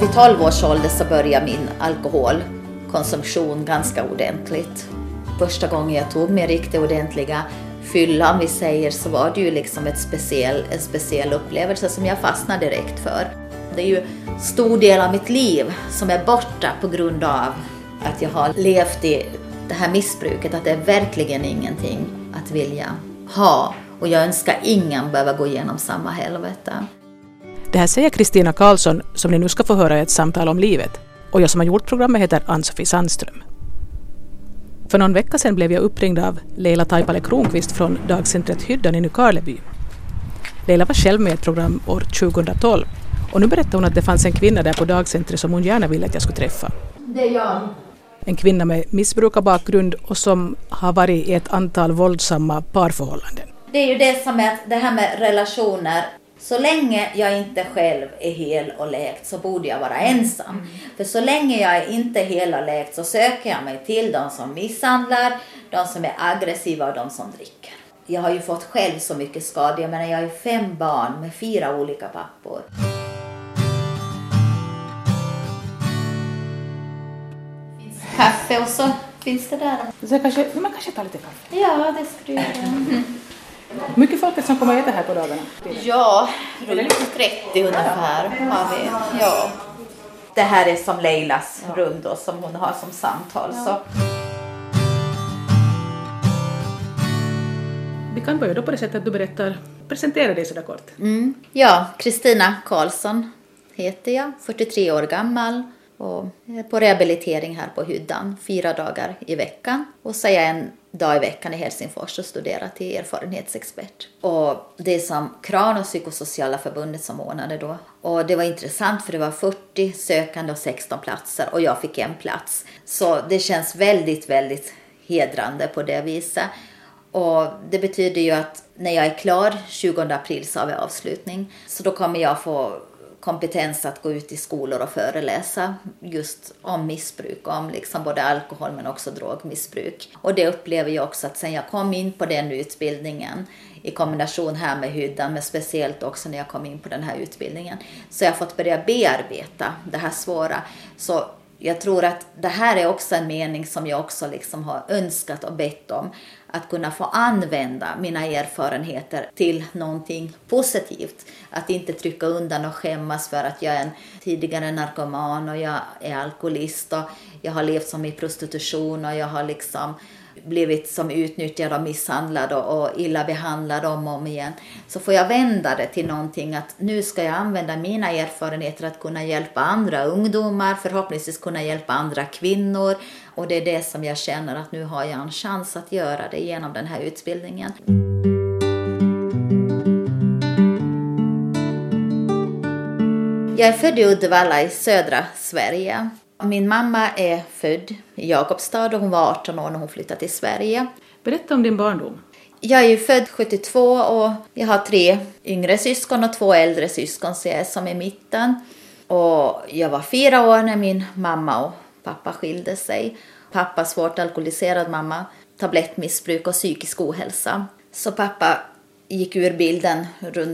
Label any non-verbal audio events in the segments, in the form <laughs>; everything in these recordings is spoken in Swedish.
Vid 12 års ålder så började min alkoholkonsumtion ganska ordentligt. Första gången jag tog mig riktigt ordentliga fylla, om vi säger, så var det ju liksom ett speciell, en speciell upplevelse som jag fastnade direkt för. Det är ju stor del av mitt liv som är borta på grund av att jag har levt i det här missbruket, att det är verkligen ingenting att vilja ha. Och jag önskar ingen behöva gå igenom samma helvete. Det här säger Kristina Karlsson som ni nu ska få höra i ett samtal om livet. Och jag som har gjort programmet heter Ann-Sofie Sandström. För någon vecka sedan blev jag uppringd av Leila Taipale Kronqvist från dagcentret Hyddan i Nykarleby. Leila var själv med i ett program år 2012 och nu berättar hon att det fanns en kvinna där på dagcentret som hon gärna ville att jag skulle träffa. Det är jag. En kvinna med missbrukarbakgrund och som har varit i ett antal våldsamma parförhållanden. Det är ju det som är det här med relationer. Så länge jag inte själv är hel och läkt så borde jag vara ensam. För så länge jag inte är hel och läkt så söker jag mig till de som misshandlar, de som är aggressiva och de som dricker. Jag har ju fått själv så mycket skador. Jag menar jag har ju fem barn med fyra olika pappor. Kaffe och så finns det där. Så kanske, man kanske tar lite kaffe. Ja, det ska du göra. <laughs> Mycket folk som kommer att äta här på dagarna? Ja, runt 30 ungefär har vi. Ja. Det här är som Leilas rum då som hon har som samtal. Så. Vi kan börja då på det sättet att du berättar, presentera dig sådär kort. Mm. Ja, Kristina Karlsson heter jag, 43 år gammal och på rehabilitering här på Hyddan fyra dagar i veckan. Och så är jag en dag i veckan i Helsingfors och studerar till erfarenhetsexpert. Och det är som Kran och psykosociala förbundet som ordnade då. Och det var intressant för det var 40 sökande och 16 platser och jag fick en plats. Så det känns väldigt, väldigt hedrande på det viset. Och det betyder ju att när jag är klar 20 april så har vi avslutning. Så då kommer jag få kompetens att gå ut i skolor och föreläsa just om missbruk, om liksom både alkohol men också drogmissbruk. Och det upplever jag också att sen jag kom in på den utbildningen i kombination här med hyddan, men speciellt också när jag kom in på den här utbildningen, så jag har fått börja bearbeta det här svåra. Så jag tror att det här är också en mening som jag också liksom har önskat och bett om. Att kunna få använda mina erfarenheter till någonting positivt. Att inte trycka undan och skämmas för att jag är en tidigare narkoman och jag är alkoholist och jag har levt som i prostitution och jag har liksom blivit som utnyttjad och misshandlad och, och illa behandlad om och om igen. Så får jag vända det till någonting att nu ska jag använda mina erfarenheter att kunna hjälpa andra ungdomar, förhoppningsvis kunna hjälpa andra kvinnor. Och det är det som jag känner att nu har jag en chans att göra det genom den här utbildningen. Jag är född i Uddevalla i södra Sverige. Min mamma är född i Jakobstad och hon var 18 år när hon flyttade till Sverige. Berätta om din barndom. Jag är ju född 72 och jag har tre yngre syskon och två äldre syskon så jag är som i mitten. Och jag var fyra år när min mamma och pappa skilde sig. Pappa svårt alkoholiserad, mamma tablettmissbruk och psykisk ohälsa. Så pappa gick ur bilden.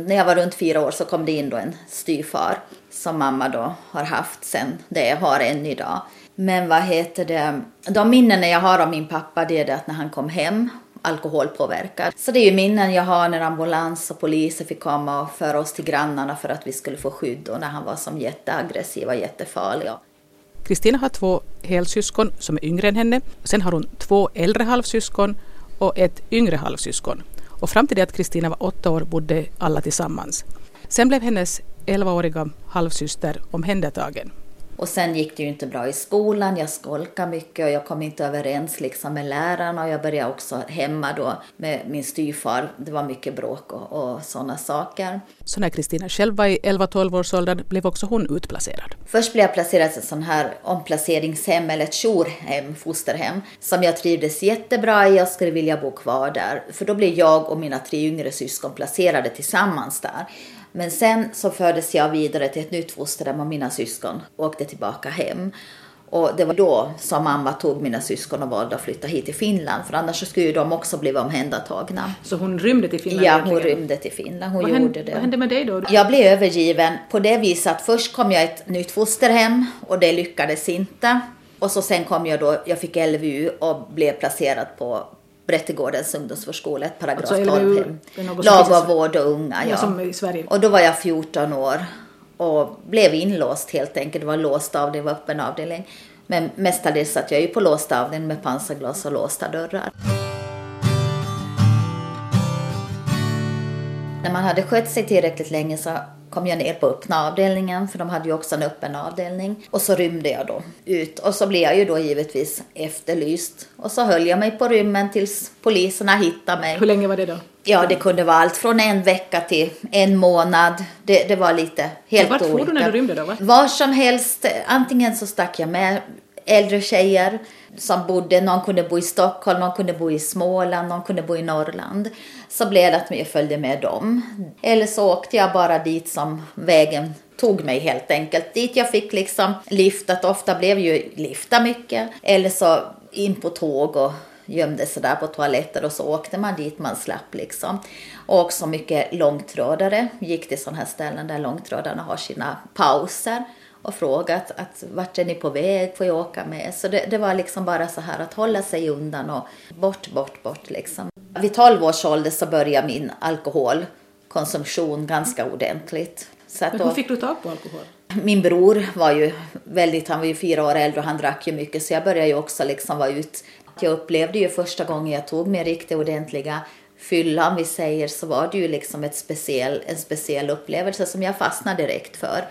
När jag var runt fyra år så kom det in en styvfar som mamma då har haft sen det jag har än idag. Men vad heter det, de minnen jag har av min pappa det är det att när han kom hem alkoholpåverkad. Så det är ju minnen jag har när ambulans och poliser fick komma och föra oss till grannarna för att vi skulle få skydd och när han var som jätteaggressiv och jättefarlig. Kristina har två helsyskon som är yngre än henne. Sen har hon två äldre halvsyskon och ett yngre halvsyskon. Och fram till det att Kristina var åtta år bodde alla tillsammans. Sen blev hennes 11-åriga halvsyster omhändertagen. Och sen gick det ju inte bra i skolan, jag skolkade mycket och jag kom inte överens liksom med lärarna och jag började också hemma då med min styvfar. Det var mycket bråk och, och sådana saker. Så när Kristina själv var i 11-12 års åldern blev också hon utplacerad? Först blev jag placerad i ett sånt här omplaceringshem eller ett jourhem, fosterhem, som jag trivdes jättebra i och skulle vilja bo kvar där. För då blev jag och mina tre yngre syskon placerade tillsammans där. Men sen så fördes jag vidare till ett nytt fosterhem och mina syskon åkte tillbaka hem. Och det var då som mamma tog mina syskon och valde att flytta hit till Finland. För annars skulle ju de också bli omhändertagna. Så hon rymde till Finland? Ja, hon egentligen. rymde till Finland. Hon vad gjorde hände, det. Vad hände med dig då? Jag blev övergiven på det viset att först kom jag ett nytt fosterhem och det lyckades inte. Och så sen kom jag då, jag fick LVU och blev placerad på Brättegårdens ungdomsförskola, ett paragraf alltså, 12-hem. Lag av vård och unga, ja. ja. Som i Sverige. Och då var jag 14 år och blev inlåst helt enkelt. Det var låst avdelning, det var öppen avdelning. Men mestadels satt jag ju på låst avdelning med pansarglas och låsta dörrar. När man hade skött sig tillräckligt länge så kom jag ner på öppna avdelningen för de hade ju också en öppen avdelning. Och så rymde jag då ut och så blev jag ju då givetvis efterlyst. Och så höll jag mig på rymmen tills poliserna hittade mig. Hur länge var det då? Ja, det kunde vara allt från en vecka till en månad. Det, det var lite helt Vart olika. Vart for du när du rymde då? Va? Var som helst. Antingen så stack jag med äldre tjejer som bodde, någon kunde bo i Stockholm, någon kunde bo i Småland, någon kunde bo i Norrland. Så blev det att jag följde med dem. Eller så åkte jag bara dit som vägen tog mig helt enkelt. Dit jag fick liksom lyftat, ofta blev ju lyfta mycket. Eller så in på tåg och gömde sig där på toaletter och så åkte man dit man slapp liksom. Och också mycket långtradare, gick till sådana här ställen där långtradarna har sina pauser och frågat att vart är ni på väg, får jag åka med? Så det, det, var liksom bara så här att hålla sig undan och bort, bort, bort liksom. Vid 12 års ålder så började min alkoholkonsumtion ganska ordentligt. Så att Men hur fick du tag på alkohol? Min bror var ju väldigt, han var ju fyra år äldre och han drack ju mycket så jag började ju också liksom vara ut. Jag upplevde ju första gången jag tog mig riktigt ordentliga fyllan vi säger så var det ju liksom ett speciell, en speciell upplevelse som jag fastnade direkt för.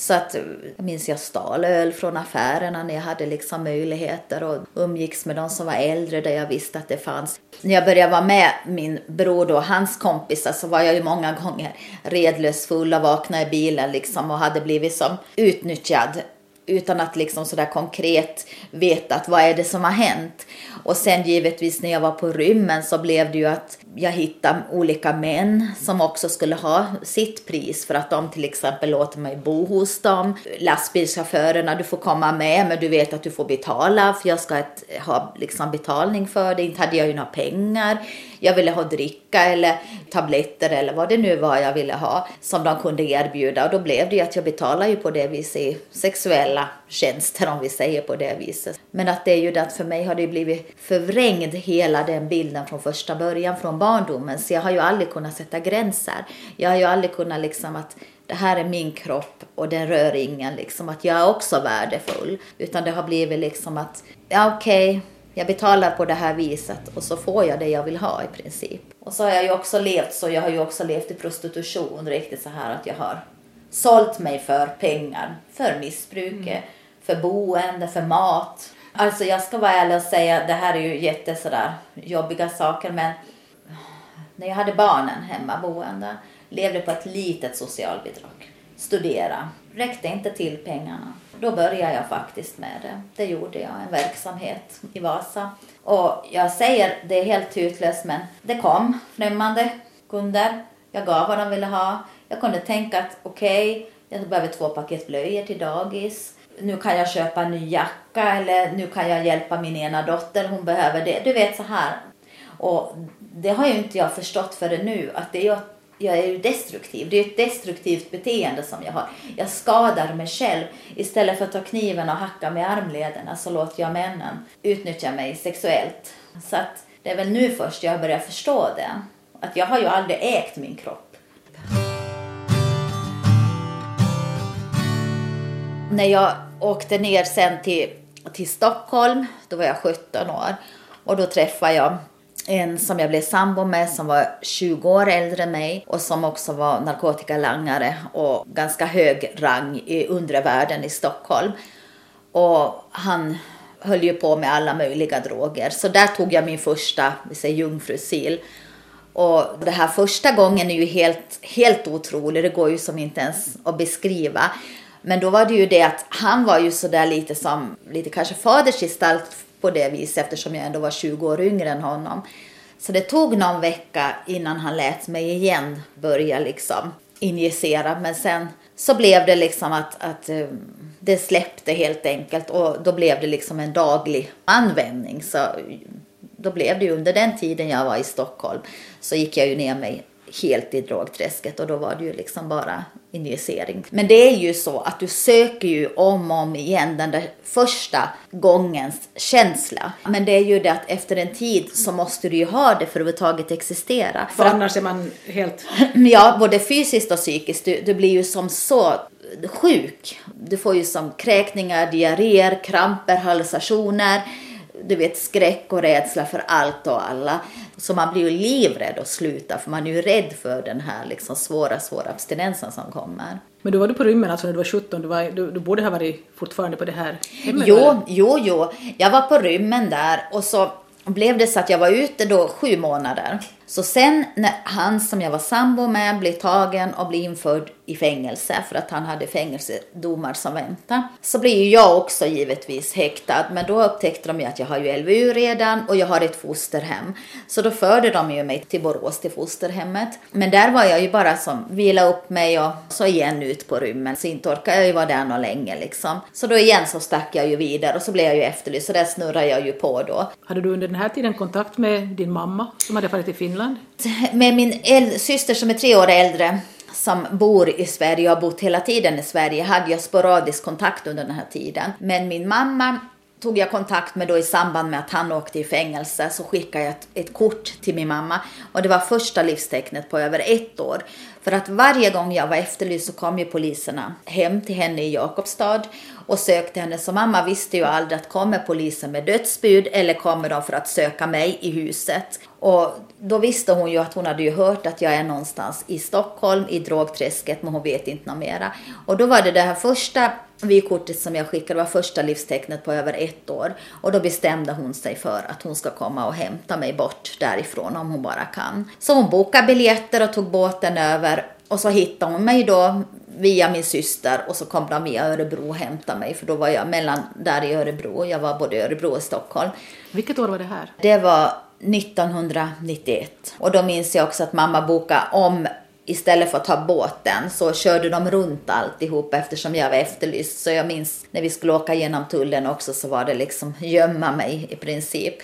Så att, jag minns jag stal öl från affärerna när jag hade liksom möjligheter och umgicks med de som var äldre där jag visste att det fanns. När jag började vara med min bror och hans kompisar så var jag ju många gånger redlös full och vaknade i bilen liksom och hade blivit som utnyttjad utan att liksom sådär konkret veta att vad är det som har hänt. Och sen givetvis när jag var på rymmen så blev det ju att jag hittade olika män som också skulle ha sitt pris för att de till exempel låter mig bo hos dem. Lastbilschaufförerna, du får komma med men du vet att du får betala för jag ska ett, ha liksom betalning för det. Inte hade jag ju några pengar. Jag ville ha dricka eller tabletter eller vad det nu var jag ville ha som de kunde erbjuda och då blev det ju att jag betalade ju på det viset sexuella tjänster om vi säger på det viset. Men att det är ju det att för mig har det blivit förvrängd hela den bilden från första början, från barndomen. Så jag har ju aldrig kunnat sätta gränser. Jag har ju aldrig kunnat liksom att det här är min kropp och den rör ingen, liksom att jag är också värdefull. Utan det har blivit liksom att, ja okej, okay, jag betalar på det här viset och så får jag det jag vill ha i princip. Och så har jag ju också levt så, jag har ju också levt i prostitution riktigt så här att jag har sålt mig för pengar, för missbruket. mm för boende, för mat. Alltså jag ska vara ärlig och säga, det här är ju jätte sådär jobbiga saker men när jag hade barnen hemma boende, levde på ett litet socialbidrag, studera, räckte inte till pengarna. Då började jag faktiskt med det. Det gjorde jag, en verksamhet i Vasa. Och jag säger, det är helt hutlöst men det kom främmande kunder. Jag gav vad de ville ha. Jag kunde tänka att okej, okay, jag behöver två paket blöjor till dagis. Nu kan jag köpa en ny jacka eller nu kan jag hjälpa min ena dotter, hon behöver det. Du vet så här. Och det har ju inte jag förstått förrän nu att det är jag är ju destruktiv. Det är ett destruktivt beteende som jag har. Jag skadar mig själv. Istället för att ta kniven och hacka med armlederna så låter jag männen utnyttja mig sexuellt. Så att det är väl nu först jag börjar förstå det. Att jag har ju aldrig ägt min kropp. När jag åkte ner sen till, till Stockholm, då var jag 17 år. Och då träffade jag en som jag blev sambo med som var 20 år äldre än mig och som också var narkotikalangare och ganska hög rang i undre världen i Stockholm. Och han höll ju på med alla möjliga droger. Så där tog jag min första vi säger, jungfrusil. Och det här första gången är ju helt, helt otrolig, det går ju som inte ens att beskriva. Men då var det ju det att han var ju sådär lite som, lite kanske fadersgestalt på det viset eftersom jag ändå var 20 år yngre än honom. Så det tog någon vecka innan han lät mig igen börja liksom injicera. Men sen så blev det liksom att, att eh, det släppte helt enkelt och då blev det liksom en daglig användning. Så då blev det ju under den tiden jag var i Stockholm så gick jag ju ner mig helt i drogträsket och då var det ju liksom bara injicering. Men det är ju så att du söker ju om och om igen den där första gångens känsla. Men det är ju det att efter en tid så måste du ju ha det för att överhuvudtaget existera. För annars är man helt... <clears throat> Ja, både fysiskt och psykiskt. Du, du blir ju som så sjuk. Du får ju som kräkningar, diarréer, kramper, hallucinationer du vet, skräck och rädsla för allt och alla. Så man blir ju livrädd att sluta för man är ju rädd för den här liksom svåra, svåra abstinensen som kommer. Men då var du på rymmen alltså när du var 17, du, var, du, du borde ha varit fortfarande på det här hemmet? Jo, jo, jo. Jag var på rymmen där och så blev det så att jag var ute då sju månader. Så sen när han som jag var sambo med blev tagen och blev införd i fängelse för att han hade fängelsedomar som väntade. Så blev ju jag också givetvis häktad men då upptäckte de ju att jag har ju LVU redan och jag har ett fosterhem. Så då förde de ju mig till Borås till fosterhemmet. Men där var jag ju bara som vila upp mig och så igen ut på rymmen. Så inte orkade jag ju vara där någon länge liksom. Så då igen så stack jag ju vidare och så blev jag ju efterlyst så där snurrade jag ju på då. Hade du under den här tiden kontakt med din mamma som hade farit till Finland? Med min syster som är tre år äldre som bor i Sverige och har bott hela tiden i Sverige hade jag sporadisk kontakt under den här tiden. Men min mamma tog jag kontakt med då i samband med att han åkte i fängelse så skickade jag ett, ett, kort till min mamma och det var första livstecknet på över ett år. För att varje gång jag var efterlyst så kom ju poliserna hem till henne i Jakobstad och sökte henne. Så mamma visste ju aldrig att kommer polisen med dödsbud eller kommer de för att söka mig i huset. Och då visste hon ju att hon hade ju hört att jag är någonstans i Stockholm i drogträsket men hon vet inte något mera. Och då var det det här första vykortet som jag skickade var första livstecknet på över ett år. Och då bestämde hon sig för att hon ska komma och hämta mig bort därifrån om hon bara kan. Så hon bokade biljetter och tog båten över och så hittade hon mig då via min syster och så kom de via Örebro och hämtade mig för då var jag mellan där i Örebro. Jag var både i Örebro och Stockholm. Vilket år var det här? Det var 1991. Och då minns jag också att mamma bokade om istället för att ta båten så körde de runt alltihop eftersom jag var efterlyst. Så jag minns när vi skulle åka genom tullen också så var det liksom gömma mig i princip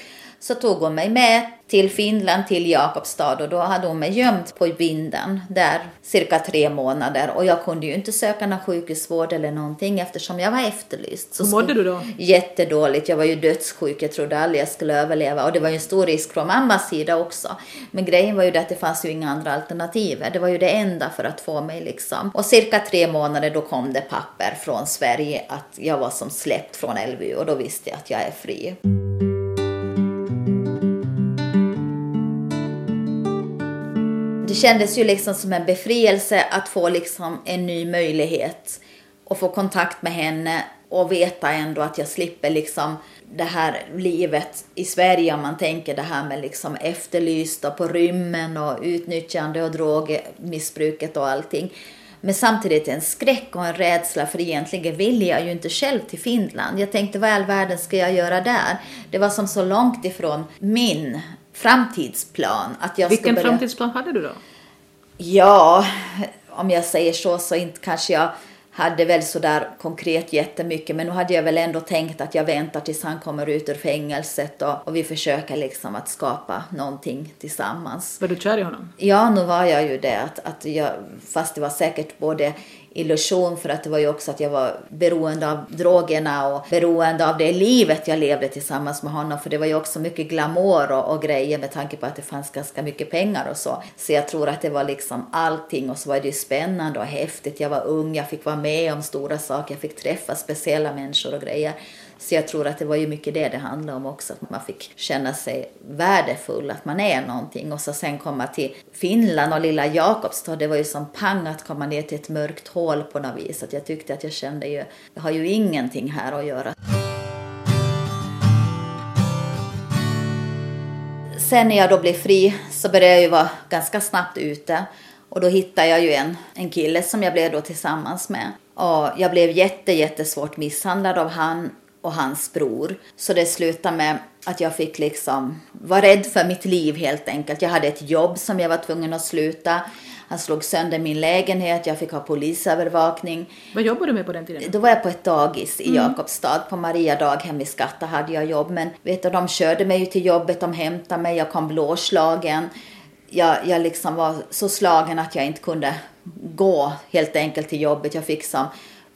så tog hon mig med till Finland, till Jakobstad och då hade hon mig gömd på vinden där cirka tre månader och jag kunde ju inte söka någon sjukhusvård eller någonting eftersom jag var efterlyst. Så Hur mådde du då? Jättedåligt, jag var ju dödssjuk, jag trodde aldrig jag skulle överleva och det var ju en stor risk från mammas sida också. Men grejen var ju det att det fanns ju inga andra alternativ, det var ju det enda för att få mig liksom. Och cirka tre månader då kom det papper från Sverige att jag var som släppt från LVU och då visste jag att jag är fri. Kändes ju liksom som en befrielse att få liksom en ny möjlighet och få kontakt med henne och veta ändå att jag slipper liksom det här livet i Sverige om man tänker det här med liksom efterlysta på rymmen och utnyttjande och drogmissbruket och allting. Men samtidigt en skräck och en rädsla för egentligen vill jag ju inte själv till Finland. Jag tänkte vad i all världen ska jag göra där? Det var som så långt ifrån min framtidsplan. Att jag Vilken börja... framtidsplan hade du då? Ja, om jag säger så så inte kanske jag hade väl sådär konkret jättemycket men nu hade jag väl ändå tänkt att jag väntar tills han kommer ut ur fängelset och, och vi försöker liksom att skapa någonting tillsammans. Var du kär i honom? Ja, nu var jag ju det. Att, att jag, fast det var säkert både illusion för att det var ju också att jag var beroende av drogerna och beroende av det livet jag levde tillsammans med honom. För det var ju också mycket glamour och, och grejer med tanke på att det fanns ganska mycket pengar och så. Så jag tror att det var liksom allting och så var det ju spännande och häftigt. Jag var ung, jag fick vara med om stora saker, jag fick träffa speciella människor och grejer. Så jag tror att det var ju mycket det det handlade om också, att man fick känna sig värdefull, att man är någonting. Och så sen komma till Finland och lilla Jakobstad, det var ju som pang att komma ner till ett mörkt hål på något vis. Att jag tyckte att jag kände ju, jag har ju ingenting här att göra. Sen när jag då blev fri så började jag ju vara ganska snabbt ute. Och då hittade jag ju en, en kille som jag blev då tillsammans med. Och jag blev jätte, jättesvårt misshandlad av han och hans bror. Så det slutade med att jag fick liksom vara rädd för mitt liv helt enkelt. Jag hade ett jobb som jag var tvungen att sluta. Han slog sönder min lägenhet, jag fick ha polisövervakning. Vad jobbade du med på den tiden? Då var jag på ett dagis i Jakobstad. På Maria daghem i Skatta hade jag jobb. Men vet du, de körde mig ju till jobbet, de hämtade mig, jag kom blåslagen. Jag, jag liksom var så slagen att jag inte kunde gå helt enkelt till jobbet. Jag fick som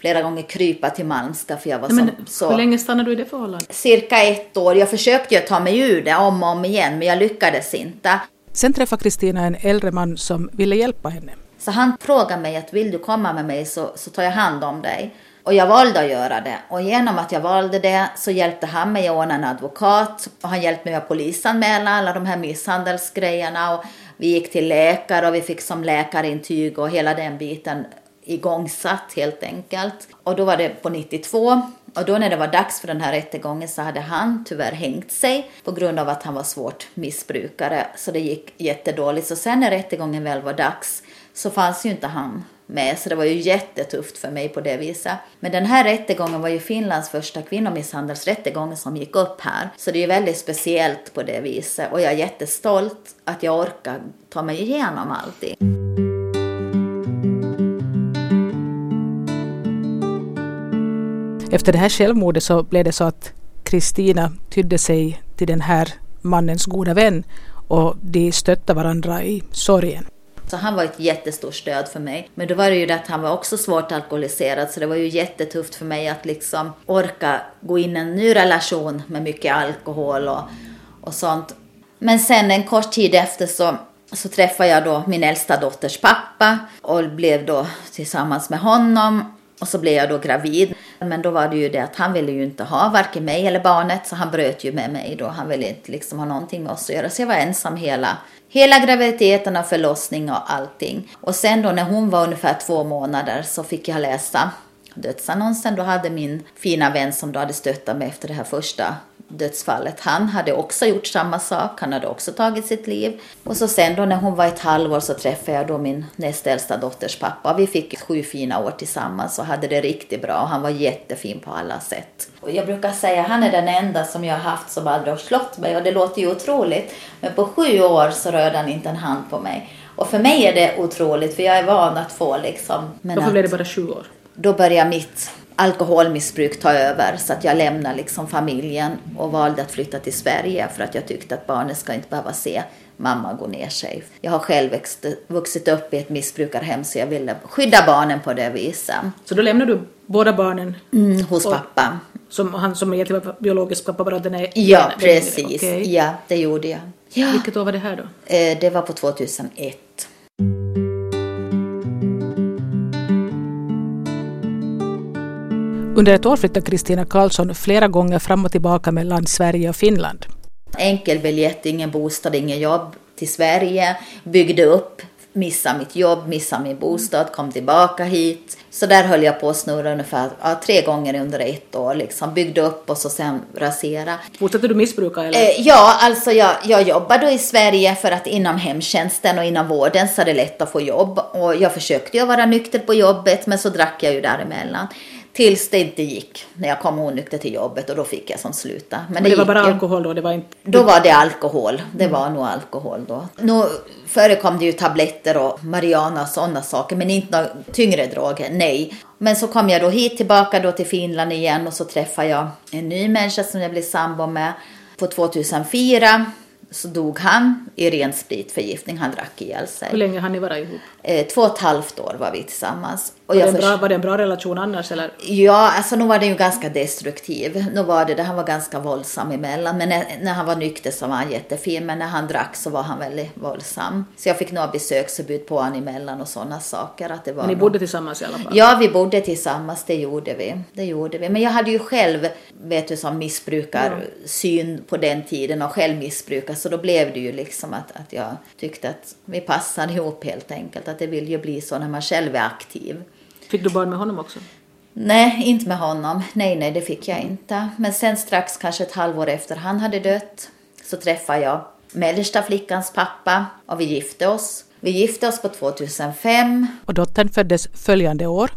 flera gånger krypa till Malmstad för jag var Nej, men, så... Hur länge stannade du i det förhållandet? Cirka ett år. Jag försökte ju ta mig ur det om och om igen men jag lyckades inte. Sen träffade Kristina en äldre man som ville hjälpa henne. Så han frågade mig att vill du komma med mig så, så tar jag hand om dig. Och jag valde att göra det. Och genom att jag valde det så hjälpte han mig att ordna en advokat. Och han hjälpte mig att polisanmäla alla de här misshandelsgrejerna. Och vi gick till läkare och vi fick som läkarintyg och hela den biten igångsatt helt enkelt. Och då var det på 92. Och då när det var dags för den här rättegången så hade han tyvärr hängt sig på grund av att han var svårt missbrukare. Så det gick jättedåligt. Så sen när rättegången väl var dags så fanns ju inte han med. Så det var ju jättetufft för mig på det viset. Men den här rättegången var ju Finlands första kvinnomisshandelsrättegång som gick upp här. Så det är ju väldigt speciellt på det viset. Och jag är jättestolt att jag orkar ta mig igenom allting. Efter det här självmordet så blev det så att Kristina tydde sig till den här mannens goda vän och de stötte varandra i sorgen. Så han var ett jättestort stöd för mig. Men då var det ju det att han var också svårt alkoholiserad så det var ju jättetufft för mig att liksom orka gå in i en ny relation med mycket alkohol och, och sånt. Men sen en kort tid efter så, så träffade jag då min äldsta dotters pappa och blev då tillsammans med honom. Och så blev jag då gravid. Men då var det ju det att han ville ju inte ha varken mig eller barnet så han bröt ju med mig då. Han ville inte liksom ha någonting med oss att göra. Så jag var ensam hela, hela graviditeten och förlossning och allting. Och sen då när hon var ungefär två månader så fick jag läsa dödsannonsen. Då hade min fina vän som då hade stöttat mig efter det här första dödsfallet. Han hade också gjort samma sak. Han hade också tagit sitt liv. Och så sen då när hon var ett halvår så träffade jag då min näst äldsta dotters pappa. Vi fick sju fina år tillsammans och hade det riktigt bra. Han var jättefin på alla sätt. Och jag brukar säga han är den enda som jag har haft som aldrig har slått mig och det låter ju otroligt. Men på sju år så rörde han inte en hand på mig. Och för mig är det otroligt för jag är van att få liksom. Men Varför blev det bara sju år? då började mitt alkoholmissbruk ta över så att jag lämnade liksom familjen och valde att flytta till Sverige för att jag tyckte att barnet ska inte behöva se mamma gå ner sig. Jag har själv växt, vuxit upp i ett missbrukarhem så jag ville skydda barnen på det viset. Så då lämnade du båda barnen Mm, hos Och- pappa. som han som egentligen var biologisk pappa bara den är Ja, den- precis. Okej. Ja, det gjorde jag. Ja. Vilket år var det här då? Eh, Det var på 2001. Under ett år flyttade Kristina Karlsson flera gånger fram och tillbaka mellan Sverige och Finland. Enkel biljett, ingen bostad, ingen jobb till Sverige. Byggde upp, missade mitt jobb, missade min bostad, kom tillbaka hit. Så där höll jag på att snurra ungefär ja, tre gånger under ett år. Liksom. Byggde upp och så sen rasera. Fortsatte du missbruka eller? Eh, ja, alltså jag, jag jobbade i Sverige för att inom hemtjänsten och inom vården så är det lätt att få jobb. Och jag försökte ju vara nykter på jobbet men så drack jag ju däremellan. Tills det inte gick när jag kom onykter till jobbet och då fick jag som sluta. Men det var gick bara alkohol då? Det var inte... Då var det alkohol. Det var nog alkohol då. Nu förekom det ju tabletter och marijuana och sådana saker, men inte några tyngre droger, nej. Men så kom jag då hit tillbaka då till Finland igen och så träffade jag en ny människa som jag blev sambo med. På 2004 så dog han i ren spritförgiftning. Han drack ihjäl Hur sig. länge hann ni vara ihop? Eh, två och ett halvt år var vi tillsammans. Och Var det, bra, var det en bra relation annars eller? Ja, alltså nu var det ju ganska destruktiv. Nu var det det, han var ganska våldsam emellan. Men när, när han var nykter så var han jättefin. Men när han drack så var han väldigt våldsam. Så jag fick några besöksförbud på honom emellan och sådana saker. Att det var Men ni nog- bodde tillsammans i alla fall? Ja, vi bodde tillsammans, det gjorde vi. Det gjorde vi. Men jag hade ju själv, vet du, som missbrukarsyn på den tiden och själv missbrukare. Så då blev det ju liksom att, att jag tyckte att vi passade ihop helt enkelt. Att det vill ju bli så när man själv är aktiv. Fick du barn med honom också? Nej, inte med honom. Nej, nej, det fick jag inte. Men sen strax, kanske ett halvår efter han hade dött, så träffade jag mellersta flickans pappa och vi gifte oss. Vi gifte oss på 2005 Och dottern föddes följande år.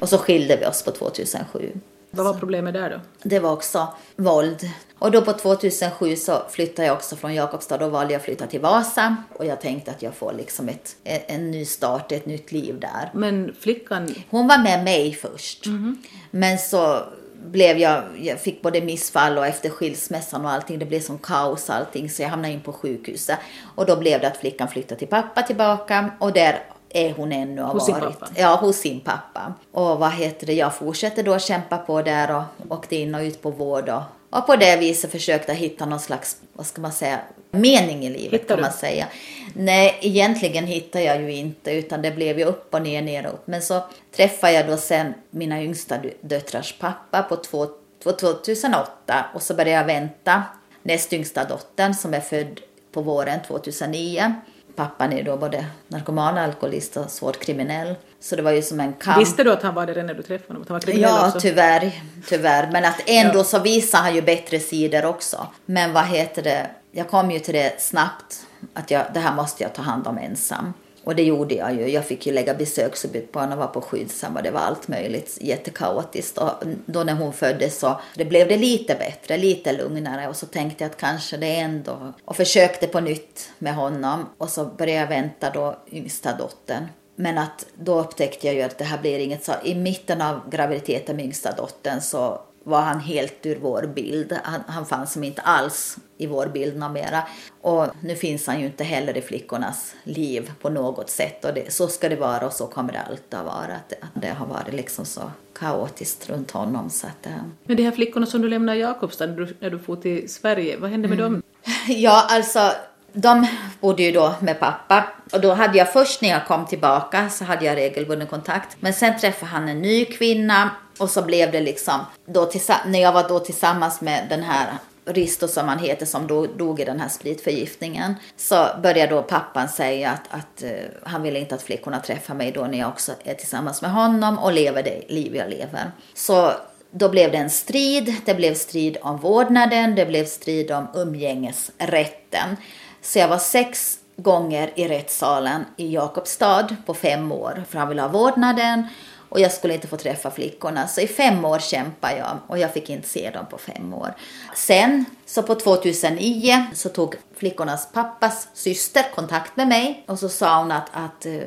och så skilde vi oss på 2007. Vad var problemet där då? Det var också våld. Och då på 2007 så flyttade jag också från Jakobstad. Då valde jag att flytta till Vasa. Och jag tänkte att jag får liksom ett, en ny start, ett nytt liv där. Men flickan? Hon var med mig först. Mm. Men så blev jag, jag fick både missfall och efter skilsmässan och allting, det blev som kaos allting så jag hamnade in på sjukhuset. Och då blev det att flickan flyttade till pappa tillbaka och där är hon ännu har hos varit. Sin pappa. Ja, hos sin pappa. Och vad heter det, jag fortsätter då kämpa på där och åkte in och ut på vård och, och på det viset försökte hitta någon slags, vad ska man säga, mening i livet Hittar kan man säga. Nej, egentligen hittade jag ju inte utan det blev ju upp och ner, ner och upp. Men så träffade jag då sen mina yngsta döttrars pappa på två, 2008 och så började jag vänta näst yngsta dottern som är född på våren 2009 pappan är då både narkoman, alkoholist och svårt kriminell. Så det var ju som en kamp. Visste du att han var det när du träffade honom? Att han var kriminell ja, också? tyvärr. Tyvärr. Men att ändå ja. så visar han ju bättre sidor också. Men vad heter det? Jag kom ju till det snabbt. Att jag, det här måste jag ta hand om ensam. Och det gjorde jag ju. Jag fick ju lägga besöksförbud på honom, var på skyddshem. och det var allt möjligt. Jättekaotiskt. Och då när hon föddes så det blev det lite bättre, lite lugnare. Och så tänkte jag att kanske det ändå... Och försökte på nytt med honom. Och så började jag vänta då yngsta dottern. Men att då upptäckte jag ju att det här blir inget så. I mitten av graviditeten med yngsta dottern så var han helt ur vår bild. Han, han fanns som inte alls i vår bild mera. Och nu finns han ju inte heller i flickornas liv på något sätt. Och det, så ska det vara och så kommer det alltid att vara. Att det, det har varit liksom så kaotiskt runt honom. Så att, äh. Men de här flickorna som du lämnade i Jakobstad när du, när du for till Sverige, vad hände med mm. dem? <laughs> Ja, alltså de bodde ju då med pappa och då hade jag först när jag kom tillbaka så hade jag regelbunden kontakt. Men sen träffade han en ny kvinna och så blev det liksom, då när jag var då tillsammans med den här Risto som han heter som då dog i den här spritförgiftningen. Så började då pappan säga att, att uh, han ville inte att flickorna träffar mig då när jag också är tillsammans med honom och lever det liv jag lever. Så då blev det en strid. Det blev strid om vårdnaden, det blev strid om umgängesrätten. Så jag var sex gånger i rättssalen i Jakobstad på fem år för han ville ha vårdnaden och jag skulle inte få träffa flickorna. Så i fem år kämpade jag och jag fick inte se dem på fem år. Sen, så på 2009, så tog flickornas pappas syster kontakt med mig och så sa hon att, att uh,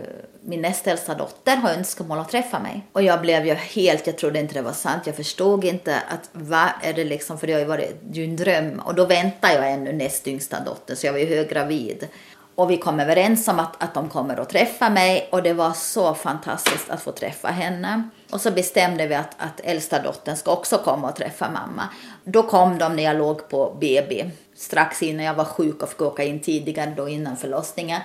min näst äldsta dotter har önskemål att träffa mig. Och jag blev ju helt, jag trodde inte det var sant. Jag förstod inte att vad är det liksom, för det har ju varit ju en dröm. Och då väntar jag ännu näst yngsta dottern, så jag var ju höggravid. Och vi kom överens om att, att de kommer att träffa mig och det var så fantastiskt att få träffa henne. Och så bestämde vi att, att äldsta dottern ska också komma och träffa mamma. Då kom de när jag låg på BB, strax innan jag var sjuk och fick åka in tidigare då innan förlossningen.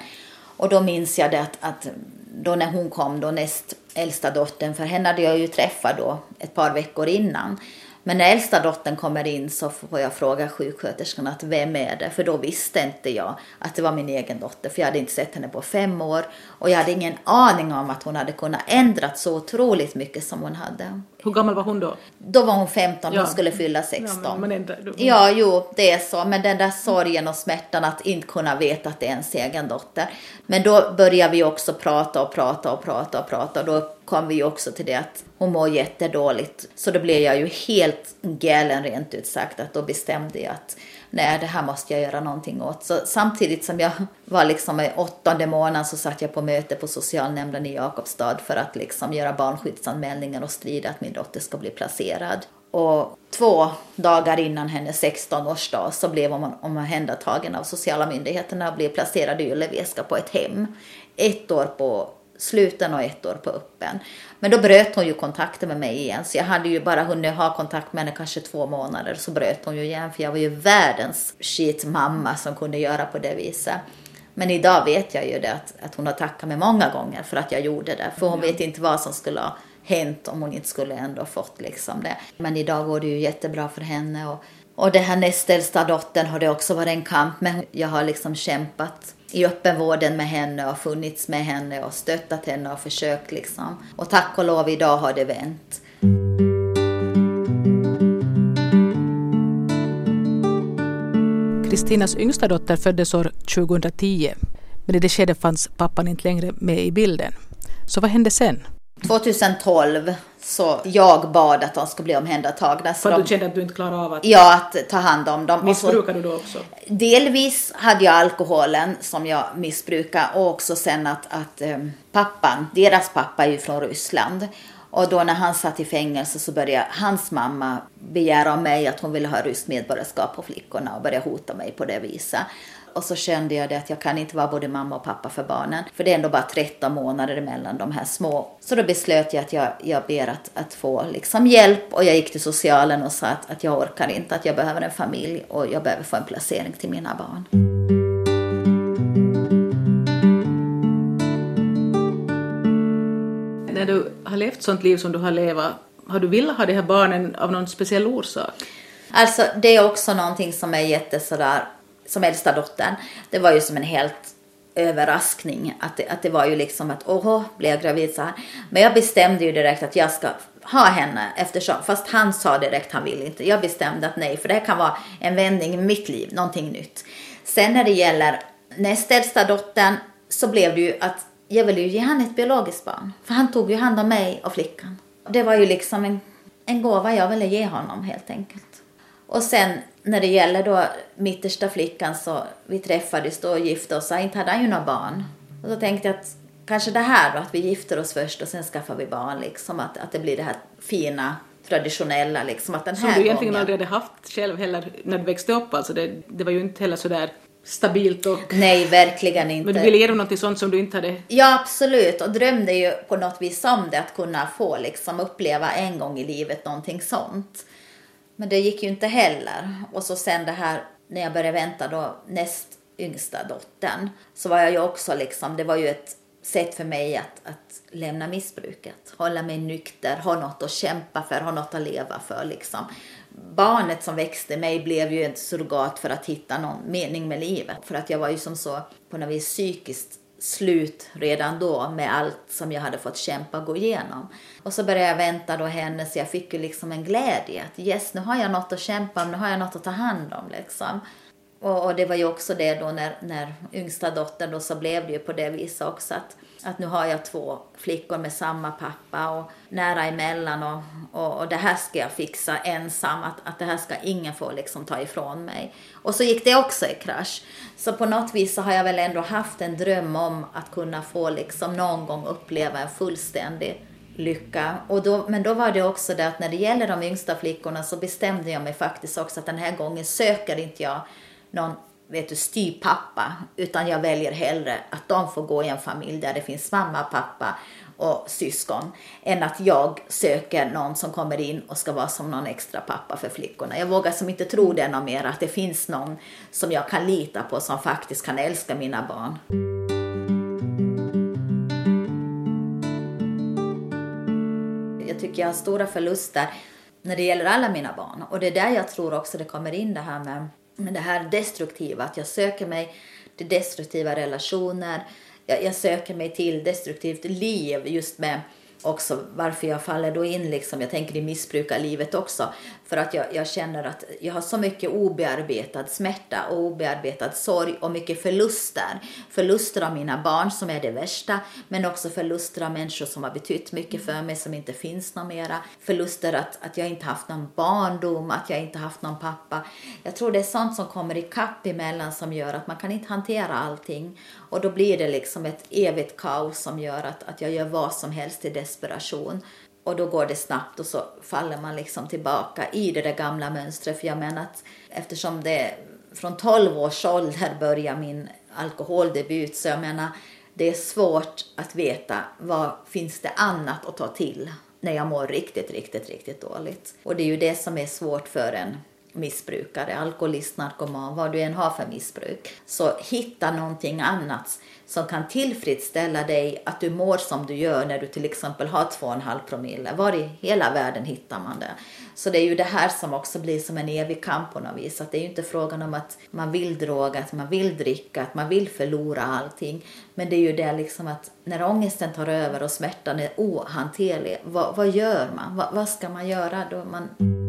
Och då minns jag det att, att då när hon kom, då näst äldsta dottern, för henne hade jag ju träffat då ett par veckor innan. Men när äldsta dottern kommer in så får jag fråga sjuksköterskan att vem är det? För då visste inte jag att det var min egen dotter, för jag hade inte sett henne på fem år. Och jag hade ingen aning om att hon hade kunnat ändrat så otroligt mycket som hon hade. Hur gammal var hon då? Då var hon 15, ja. hon skulle fylla 16. Ja, men, inte, du... ja, jo, det är så. Men den där sorgen och smärtan att inte kunna veta att det är ens egen dotter. Men då började vi också prata och prata och prata och prata. Och då kom vi också till det att hon mår jättedåligt. Så då blev jag ju helt galen rent ut sagt. Att då bestämde jag att nej, det här måste jag göra någonting åt. Så samtidigt som jag var liksom i åttonde månaden så satt jag på möte på socialnämnden i Jakobstad för att liksom göra barnskyddsanmälningar och strida att min dotter ska bli placerad. Och två dagar innan hennes 16-årsdag så blev hon omhändertagen av sociala myndigheterna och blev placerad i Ylleväska på ett hem. Ett år på sluten och ett år på öppen. Men då bröt hon ju kontakten med mig igen, så jag hade ju bara hunnit ha kontakt med henne kanske två månader, så bröt hon ju igen, för jag var ju världens skitmamma som kunde göra på det viset. Men idag vet jag ju det att, att hon har tackat mig många gånger för att jag gjorde det, för hon vet inte vad som skulle ha hänt om hon inte skulle ändå fått liksom det. Men idag går det ju jättebra för henne och, och det här näst äldsta dottern har det också varit en kamp men jag har liksom kämpat i öppenvården med henne och funnits med henne och stöttat henne och försökt liksom. Och tack och lov idag har det vänt. Kristinas yngsta dotter föddes år 2010 men i det skedet fanns pappan inte längre med i bilden. Så vad hände sen? 2012 så jag bad att de skulle bli omhändertagna. För att du kände att du inte klarade av att... Ja, att ta hand om dem. Missbrukade du då också? Delvis hade jag alkoholen som jag missbrukade och också sen att, att um, pappan, deras pappa är ju från Ryssland. Och då när han satt i fängelse så började hans mamma begära av mig att hon ville ha ryskt medborgarskap på flickorna och började hota mig på det viset. Och så kände jag det att jag kan inte vara både mamma och pappa för barnen. För det är ändå bara 13 månader mellan de här små. Så då beslöt jag att jag, jag ber att, att få liksom hjälp. Och jag gick till socialen och sa att, att jag orkar inte, att jag behöver en familj och jag behöver få en placering till mina barn. När du har levt sånt liv som du har levat, har du velat ha de här barnen av någon speciell orsak? Alltså det är också någonting som är jätte sådär som äldsta dottern, det var ju som en helt överraskning. Att det, att det var ju liksom att, åh, blev jag gravid så här. Men jag bestämde ju direkt att jag ska ha henne eftersom, fast han sa direkt han vill inte. Jag bestämde att nej, för det här kan vara en vändning i mitt liv, någonting nytt. Sen när det gäller näst äldsta dottern så blev det ju att jag ville ju ge han ett biologiskt barn. För han tog ju hand om mig och flickan. Det var ju liksom en, en gåva jag ville ge honom helt enkelt. Och sen när det gäller då mittersta flickan så vi träffades då och gifte oss och inte hade han ju några barn. Och då tänkte jag att kanske det här då, att vi gifter oss först och sen skaffar vi barn liksom. Att, att det blir det här fina traditionella liksom. Att den här Som du egentligen gången... aldrig hade haft själv heller när du växte upp alltså. Det, det var ju inte heller sådär stabilt och... Nej, verkligen inte. Men du ville ge dem något sånt som du inte hade... Ja, absolut. Och drömde ju på något vis om det, att kunna få liksom uppleva en gång i livet någonting sånt. Men det gick ju inte heller. Och så sen det här när jag började vänta då näst yngsta dottern så var jag ju också liksom, det var ju ett sätt för mig att, att lämna missbruket. Hålla mig nykter, ha något att kämpa för, ha något att leva för liksom. Barnet som växte mig blev ju ett surrogat för att hitta någon mening med livet. För att jag var ju som så på något vis psykiskt slut redan då med allt som jag hade fått kämpa och gå igenom. Och så började jag vänta då henne så jag fick ju liksom en glädje att yes, nu har jag något att kämpa om, nu har jag något att ta hand om liksom. Och, och det var ju också det då när, när yngsta dottern då så blev det ju på det viset också att att nu har jag två flickor med samma pappa och nära emellan och, och, och det här ska jag fixa ensam, att, att det här ska ingen få liksom ta ifrån mig. Och så gick det också i krasch. Så på något vis så har jag väl ändå haft en dröm om att kunna få liksom någon gång uppleva en fullständig lycka. Och då, men då var det också det att när det gäller de yngsta flickorna så bestämde jag mig faktiskt också att den här gången söker inte jag någon vet du, styvpappa, utan jag väljer hellre att de får gå i en familj där det finns mamma, pappa och syskon, än att jag söker någon som kommer in och ska vara som någon extra pappa för flickorna. Jag vågar som inte tro det någon mer, att det finns någon som jag kan lita på som faktiskt kan älska mina barn. Jag tycker jag har stora förluster när det gäller alla mina barn och det är där jag tror också det kommer in det här med men det här destruktiva, att jag söker mig till destruktiva relationer. Jag, jag söker mig till destruktivt liv just med också varför jag faller då in liksom, jag tänker i missbrukarlivet också, för att jag, jag känner att jag har så mycket obearbetad smärta och obearbetad sorg och mycket förluster. Förluster av mina barn som är det värsta, men också förluster av människor som har betytt mycket för mig som inte finns någon mera. Förluster att, att jag inte haft någon barndom, att jag inte haft någon pappa. Jag tror det är sånt som kommer i kapp emellan som gör att man kan inte hantera allting. Och då blir det liksom ett evigt kaos som gör att, att jag gör vad som helst i desperation. Och då går det snabbt och så faller man liksom tillbaka i det där gamla mönstret. För jag menar att eftersom det från 12 års ålder börjar min alkoholdebut så jag menar det är svårt att veta vad finns det annat att ta till när jag mår riktigt, riktigt, riktigt dåligt. Och det är ju det som är svårt för en missbrukare, alkoholist, narkoman, vad du än har för missbruk. Så hitta någonting annat som kan tillfredsställa dig att du mår som du gör när du till exempel har 2,5 promille. Var i hela världen hittar man det? Så det är ju det här som också blir som en evig kamp på något vis. Att det är ju inte frågan om att man vill droga, att man vill dricka, att man vill förlora allting. Men det är ju det liksom att när ångesten tar över och smärtan är ohanterlig, vad, vad gör man? Vad, vad ska man göra då? Man...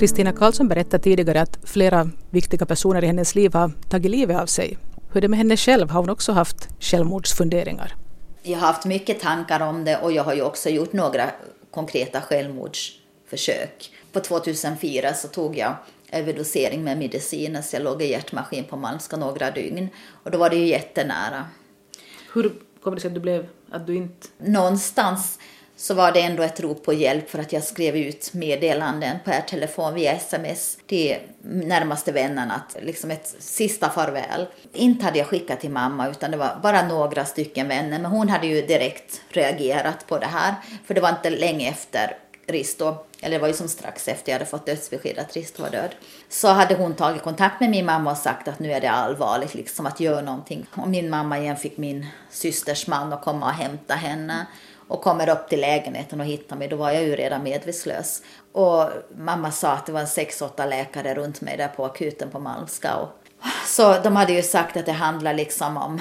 Kristina Karlsson berättade tidigare att flera viktiga personer i hennes liv har tagit livet av sig. Hur är det med henne själv? Har hon också haft självmordsfunderingar? Jag har haft mycket tankar om det och jag har ju också gjort några konkreta självmordsförsök. På 2004 så tog jag överdosering med mediciner så jag låg i hjärtmaskin på Malmska några dygn. Och då var det ju jättenära. Hur kom det sig att du blev, att du inte... Någonstans så var det ändå ett rop på hjälp för att jag skrev ut meddelanden per telefon via sms till närmaste vännerna, att liksom ett sista farväl. Inte hade jag skickat till mamma utan det var bara några stycken vänner, men hon hade ju direkt reagerat på det här, för det var inte länge efter Risto, eller det var ju som strax efter jag hade fått dödsbesked att Risto var död, så hade hon tagit kontakt med min mamma och sagt att nu är det allvarligt, liksom att göra någonting. Och min mamma igen fick min systers man att komma och hämta henne och kommer upp till lägenheten och hittar mig, då var jag ju redan medvetslös. Och mamma sa att det var sex, åtta läkare runt mig där på akuten på Malmska. Så de hade ju sagt att det handlar liksom om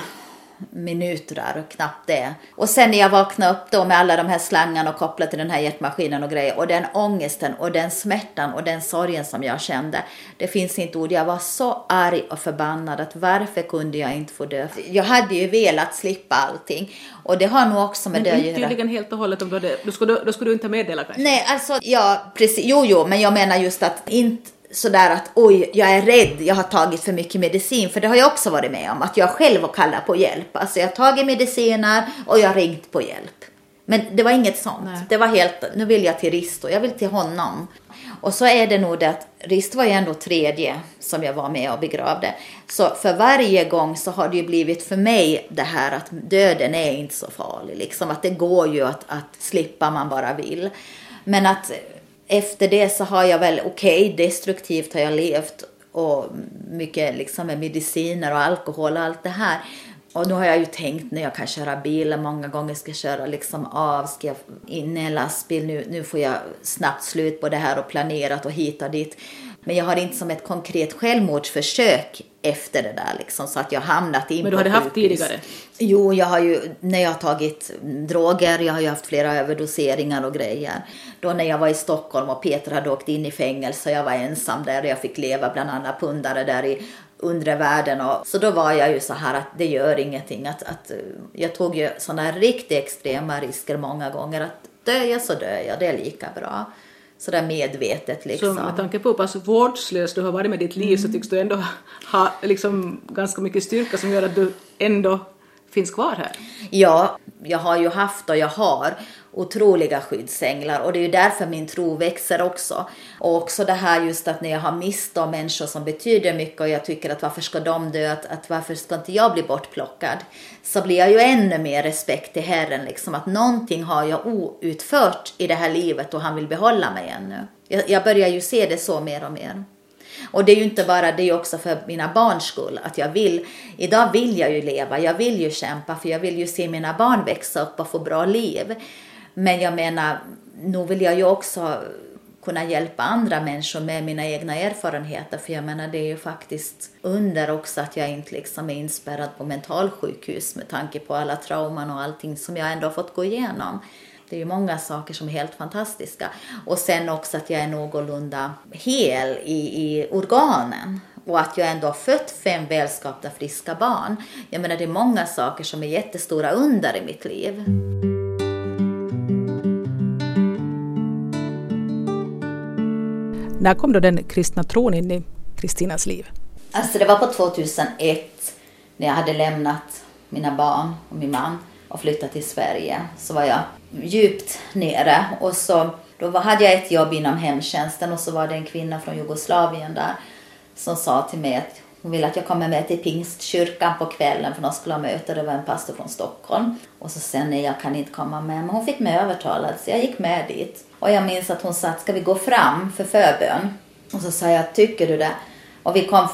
minuter och knappt det. Och sen när jag vaknade upp då med alla de här slangarna och kopplat till den här hjärtmaskinen och grejer och den ångesten och den smärtan och den sorgen som jag kände. Det finns inte ord. Jag var så arg och förbannad att varför kunde jag inte få dö? Jag hade ju velat slippa allting och det har nog också med men det att göra. Men tydligen helt och hållet om du hade, då skulle, då skulle du inte meddela kanske? Nej, alltså ja, precis. Jo, jo, men jag menar just att inte sådär att oj, jag är rädd, jag har tagit för mycket medicin. För det har jag också varit med om, att jag själv har kallat på hjälp. Alltså jag har tagit mediciner och jag har ringt på hjälp. Men det var inget sånt. Nej. Det var helt, nu vill jag till Risto, jag vill till honom. Och så är det nog det att Risto var ju ändå tredje som jag var med och begravde. Så för varje gång så har det ju blivit för mig det här att döden är inte så farlig. Liksom att det går ju att, att slippa man bara vill. Men att efter det så har jag väl, okej, okay, destruktivt har jag levt och mycket liksom med mediciner och alkohol och allt det här. Och nu har jag ju tänkt när jag kan köra bil, många gånger ska jag köra liksom av, ska jag in i en lastbil, nu, nu får jag snabbt slut på det här och planerat och hit och dit. Men jag har inte som ett konkret självmordsförsök efter det där liksom, så att jag hamnat in Men du hade haft tidigare? Jo, jag har ju, när jag har tagit droger, jag har ju haft flera överdoseringar och grejer. Då när jag var i Stockholm och Peter hade åkt in i fängelse och jag var ensam där och jag fick leva bland andra pundare där i undre världen. Och, så då var jag ju så här att det gör ingenting. Att, att, jag tog ju sådana riktigt extrema risker många gånger. Att dör jag så dör jag, det är lika bra sådär medvetet. Liksom. Så med tanke på hur pass vårdslös du har varit med ditt liv mm. så tycks du ändå ha liksom ganska mycket styrka som gör att du ändå finns kvar här. Ja, jag har ju haft och jag har otroliga skyddsänglar och det är ju därför min tro växer också. Och också det här just att när jag har mist de människor som betyder mycket och jag tycker att varför ska de dö, att, att varför ska inte jag bli bortplockad? Så blir jag ju ännu mer respekt till Herren, liksom att någonting har jag outfört i det här livet och han vill behålla mig ännu. Jag, jag börjar ju se det så mer och mer. Och det är ju inte bara det, är också för mina barns skull. Att jag vill, idag vill jag ju leva, jag vill ju kämpa för jag vill ju se mina barn växa upp och få bra liv. Men jag menar, nu vill jag ju också kunna hjälpa andra människor med mina egna erfarenheter. För jag menar, det är ju faktiskt under också att jag inte liksom är inspärrad på mentalsjukhus med tanke på alla trauman och allting som jag ändå har fått gå igenom. Det är ju många saker som är helt fantastiska. Och sen också att jag är någorlunda hel i, i organen. Och att jag ändå har fött fem välskapta friska barn. Jag menar det är många saker som är jättestora under i mitt liv. När kom då den kristna tron in i Kristinas liv? Alltså det var på 2001 när jag hade lämnat mina barn och min man och flyttat till Sverige. Så var jag djupt nere och så då hade jag ett jobb inom hemtjänsten och så var det en kvinna från Jugoslavien där som sa till mig att hon ville att jag kommer med till Pingstkyrkan på kvällen för de skulle ha möte. Det var en pastor från Stockholm. Och så sen nej, jag kan inte komma med. Men hon fick mig övertalad så jag gick med dit. Och jag minns att hon sa, ska vi gå fram för förbön? Och så sa jag, tycker du det? Och vi kom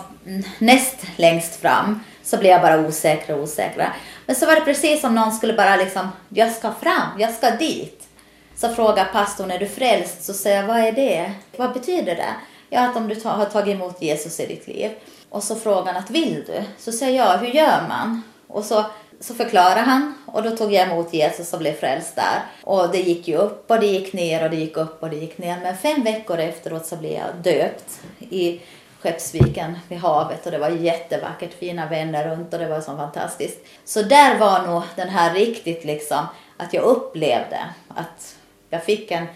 näst längst fram så blev jag bara osäkrare och osäkrare. Men så var det precis som någon skulle bara liksom, jag ska fram, jag ska dit. Så frågar pastorn, är du frälst? Så säger jag, vad är det? Vad betyder det? Ja, att om du har tagit emot Jesus i ditt liv. Och så frågar han att vill du? Så säger jag, hur gör man? Och så, så förklarar han och då tog jag emot Jesus och blev frälst där. Och det gick ju upp och det gick ner och det gick upp och det gick ner. Men fem veckor efteråt så blev jag döpt i Skeppsviken vid havet och det var jättevackert, fina vänner runt och det var så fantastiskt. Så där var nog den här riktigt liksom att jag upplevde att jag fick en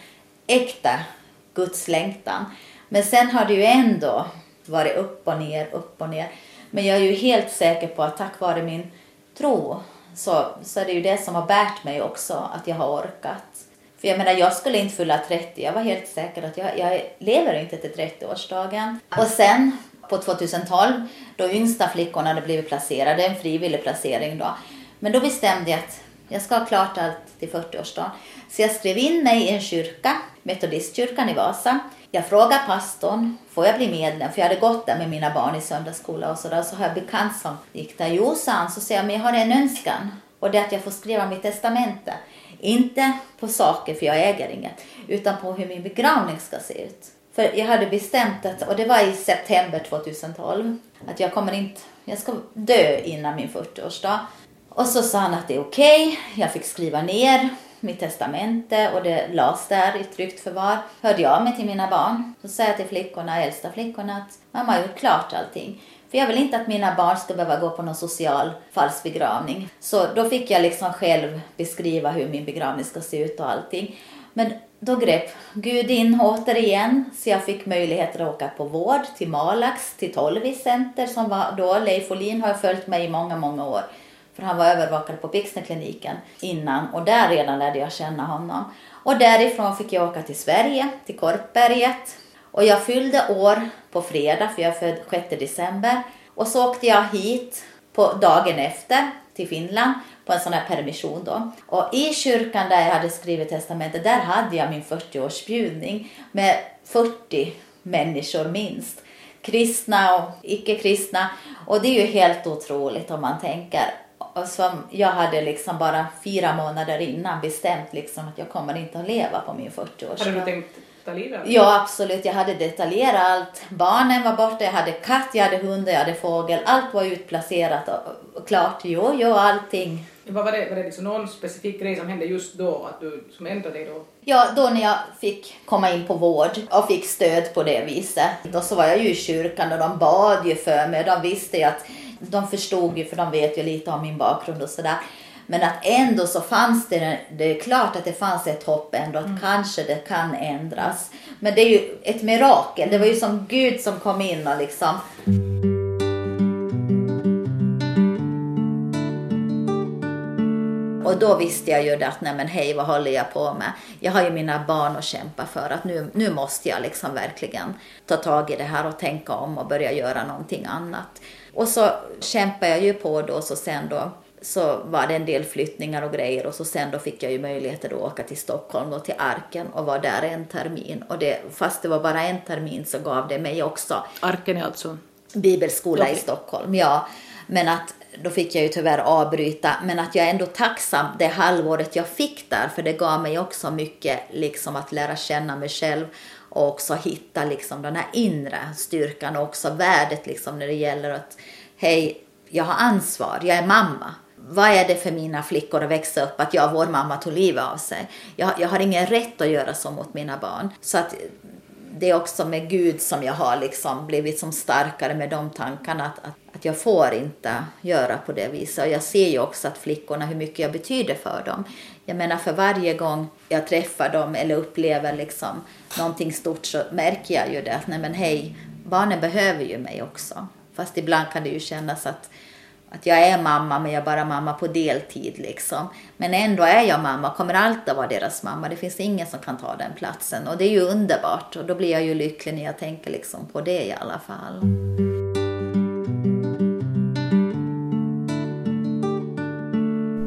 äkta Guds längtan. Men sen har det ju ändå varit upp och ner, upp och ner. Men jag är ju helt säker på att tack vare min tro så, så är det ju det som har bärt mig också, att jag har orkat. För jag menar, jag skulle inte fylla 30. Jag var helt säker att jag, jag lever inte till 30-årsdagen. Och sen på 2012, då yngsta flickorna hade blivit placerade, en frivillig placering då. Men då bestämde jag att jag ska ha klart allt till 40-årsdagen. Så jag skrev in mig i en kyrka, Metodistkyrkan i Vasa. Jag frågade pastorn, får jag bli medlem? För jag hade gått där med mina barn i söndagsskola och sådär. Så har jag bekant som gick där. Jo, sa han, så säger jag, men jag har en önskan. Och det är att jag får skriva mitt testamente. Inte på saker, för jag äger inget, utan på hur min begravning ska se ut. För jag hade bestämt att, och det var i september 2012, att jag kommer inte, jag ska dö innan min 40-årsdag. Och så sa han att det är okej, okay. jag fick skriva ner mitt testamente och det lades där i tryggt förvar. Hörde jag mig till mina barn. Så sa jag till flickorna, äldsta flickorna att mamma har gjort klart allting. För jag vill inte att mina barn ska behöva gå på någon social falsbegravning. Så då fick jag liksom själv beskriva hur min begravning ska se ut och allting. Men då grep Gud in återigen så jag fick möjligheter att åka på vård till Malax, till Tolvis Center som var då, Leif Olin har följt mig i många, många år. För han var övervakad på Pixnerkliniken innan och där redan lärde jag känna honom. Och därifrån fick jag åka till Sverige, till Korpberget. Och jag fyllde år på fredag, för jag är född 6 december. Och så åkte jag hit på dagen efter till Finland på en sån här permission då. Och i kyrkan där jag hade skrivit testamentet, där hade jag min 40-årsbjudning med 40 människor minst. Kristna och icke-kristna. Och det är ju helt otroligt om man tänker som jag hade liksom bara fyra månader innan bestämt liksom att jag kommer inte att leva på min 40-årsdag. Hade du tänkt ta livet Ja, absolut. Jag hade detaljerat allt. Barnen var borta, jag hade katt, jag hade hund, jag hade fågel. Allt var utplacerat och, klart. Jo, jo, allting. Vad var det, var det liksom någon specifik grej som hände just då, att du som ändrade dig då? Ja, då när jag fick komma in på vård och fick stöd på det viset. Då så var jag ju i kyrkan och de bad ju för mig. De visste ju att de förstod ju, för de vet ju lite om min bakgrund och sådär. Men att ändå så fanns det, det är klart att det fanns ett hopp ändå, att mm. kanske det kan ändras. Men det är ju ett mirakel, det var ju som Gud som kom in och liksom Och då visste jag ju att nej men hej, vad håller jag på med? Jag har ju mina barn att kämpa för att nu, nu måste jag liksom verkligen ta tag i det här och tänka om och börja göra någonting annat. Och så kämpade jag ju på då så sen då så var det en del flyttningar och grejer och så sen då fick jag ju möjligheter att åka till Stockholm och till Arken och var där en termin. Och det, fast det var bara en termin så gav det mig också Arken är alltså? Bibelskola okay. i Stockholm, ja. Men att då fick jag ju tyvärr avbryta, men att jag är ändå tacksam det halvåret jag fick där, för det gav mig också mycket liksom att lära känna mig själv och också hitta liksom den här inre styrkan och också värdet liksom när det gäller att hej, jag har ansvar, jag är mamma. Vad är det för mina flickor att växa upp att jag, och vår mamma tog livet av sig? Jag, jag har ingen rätt att göra så mot mina barn. Så att det är också med Gud som jag har liksom blivit som starkare med de tankarna att, att, att jag får inte göra på det viset. Och jag ser ju också att flickorna, hur mycket jag betyder för dem. Jag menar för varje gång jag träffar dem eller upplever liksom någonting stort så märker jag ju det att nej men hej, barnen behöver ju mig också. Fast ibland kan det ju kännas att att jag är mamma men jag är bara mamma på deltid liksom. Men ändå är jag mamma, kommer alltid vara deras mamma. Det finns ingen som kan ta den platsen och det är ju underbart och då blir jag ju lycklig när jag tänker liksom på det i alla fall.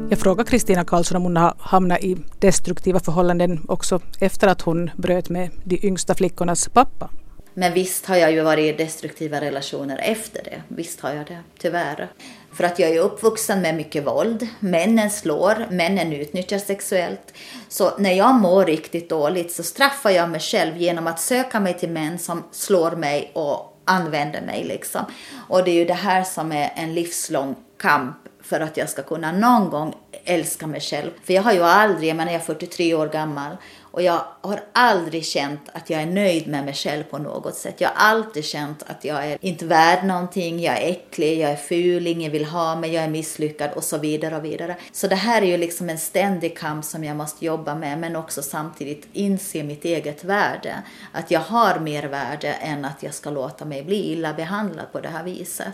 Jag frågade Kristina Karlsson om hon har hamnat i destruktiva förhållanden också efter att hon bröt med de yngsta flickornas pappa. Men visst har jag ju varit i destruktiva relationer efter det. Visst har jag det, tyvärr. För att jag är uppvuxen med mycket våld. Männen slår, männen utnyttjar sexuellt. Så när jag mår riktigt dåligt så straffar jag mig själv genom att söka mig till män som slår mig och använder mig. Liksom. Och det är ju det här som är en livslång kamp för att jag ska kunna någon gång älska mig själv. För jag har ju aldrig, jag menar jag är 43 år gammal och jag har aldrig känt att jag är nöjd med mig själv på något sätt. Jag har alltid känt att jag är inte värd någonting, jag är äcklig, jag är ful, ingen vill ha mig, jag är misslyckad och så vidare och vidare. Så det här är ju liksom en ständig kamp som jag måste jobba med men också samtidigt inse mitt eget värde. Att jag har mer värde än att jag ska låta mig bli illa behandlad på det här viset.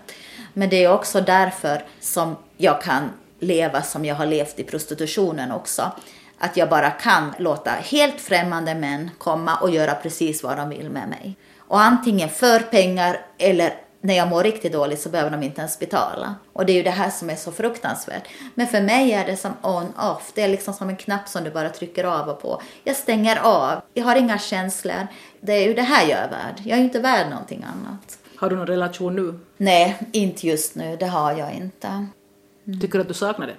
Men det är också därför som jag kan leva som jag har levt i prostitutionen också. Att jag bara kan låta helt främmande män komma och göra precis vad de vill med mig. Och antingen för pengar eller när jag mår riktigt dåligt så behöver de inte ens betala. Och det är ju det här som är så fruktansvärt. Men för mig är det som on-off. Det är liksom som en knapp som du bara trycker av och på. Jag stänger av. Jag har inga känslor. Det är ju det här jag är värd. Jag är ju inte värd någonting annat. Har du någon relation nu? Nej, inte just nu. Det har jag inte. Mm. Tycker du att du saknar det?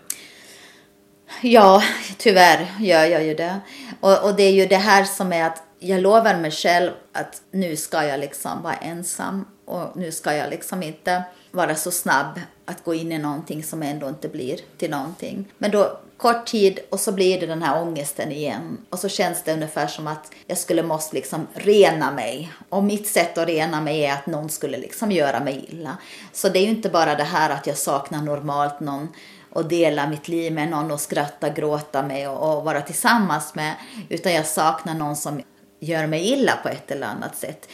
Ja, tyvärr gör jag ju det. Och, och det är ju det här som är att jag lovar mig själv att nu ska jag liksom vara ensam och nu ska jag liksom inte vara så snabb att gå in i någonting som ändå inte blir till någonting. Men då kort tid och så blir det den här ångesten igen. Och så känns det ungefär som att jag skulle måste liksom rena mig. Och mitt sätt att rena mig är att någon skulle liksom göra mig illa. Så det är ju inte bara det här att jag saknar normalt någon och dela mitt liv med någon och skratta, gråta med och, och vara tillsammans med. Utan jag saknar någon som gör mig illa på ett eller annat sätt.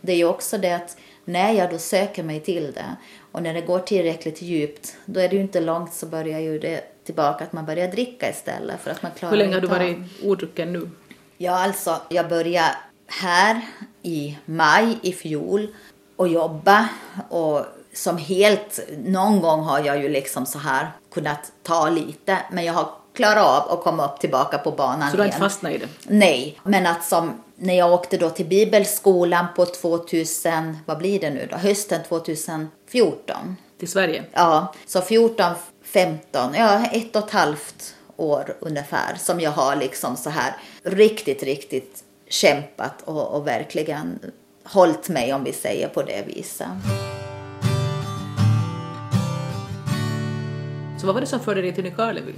Det är ju också det att när jag då söker mig till det och när det går tillräckligt djupt, då är det ju inte långt så börjar ju det tillbaka att man börjar dricka istället för att man klarar Hur länge har du varit odrucken nu? Ja, alltså jag började här i maj i fjol och jobba och som helt, någon gång har jag ju liksom så här kunnat ta lite, men jag har klarat av att komma upp tillbaka på banan Så du har inte fastnat i det? Nej, men att som när jag åkte då till bibelskolan på 2000, vad blir det nu då, hösten 2014. Till Sverige? Ja, så 14, 15, ja ett och ett halvt år ungefär som jag har liksom så här riktigt, riktigt kämpat och, och verkligen hållit mig om vi säger på det viset. Så vad var det som förde dig till Nykarleby?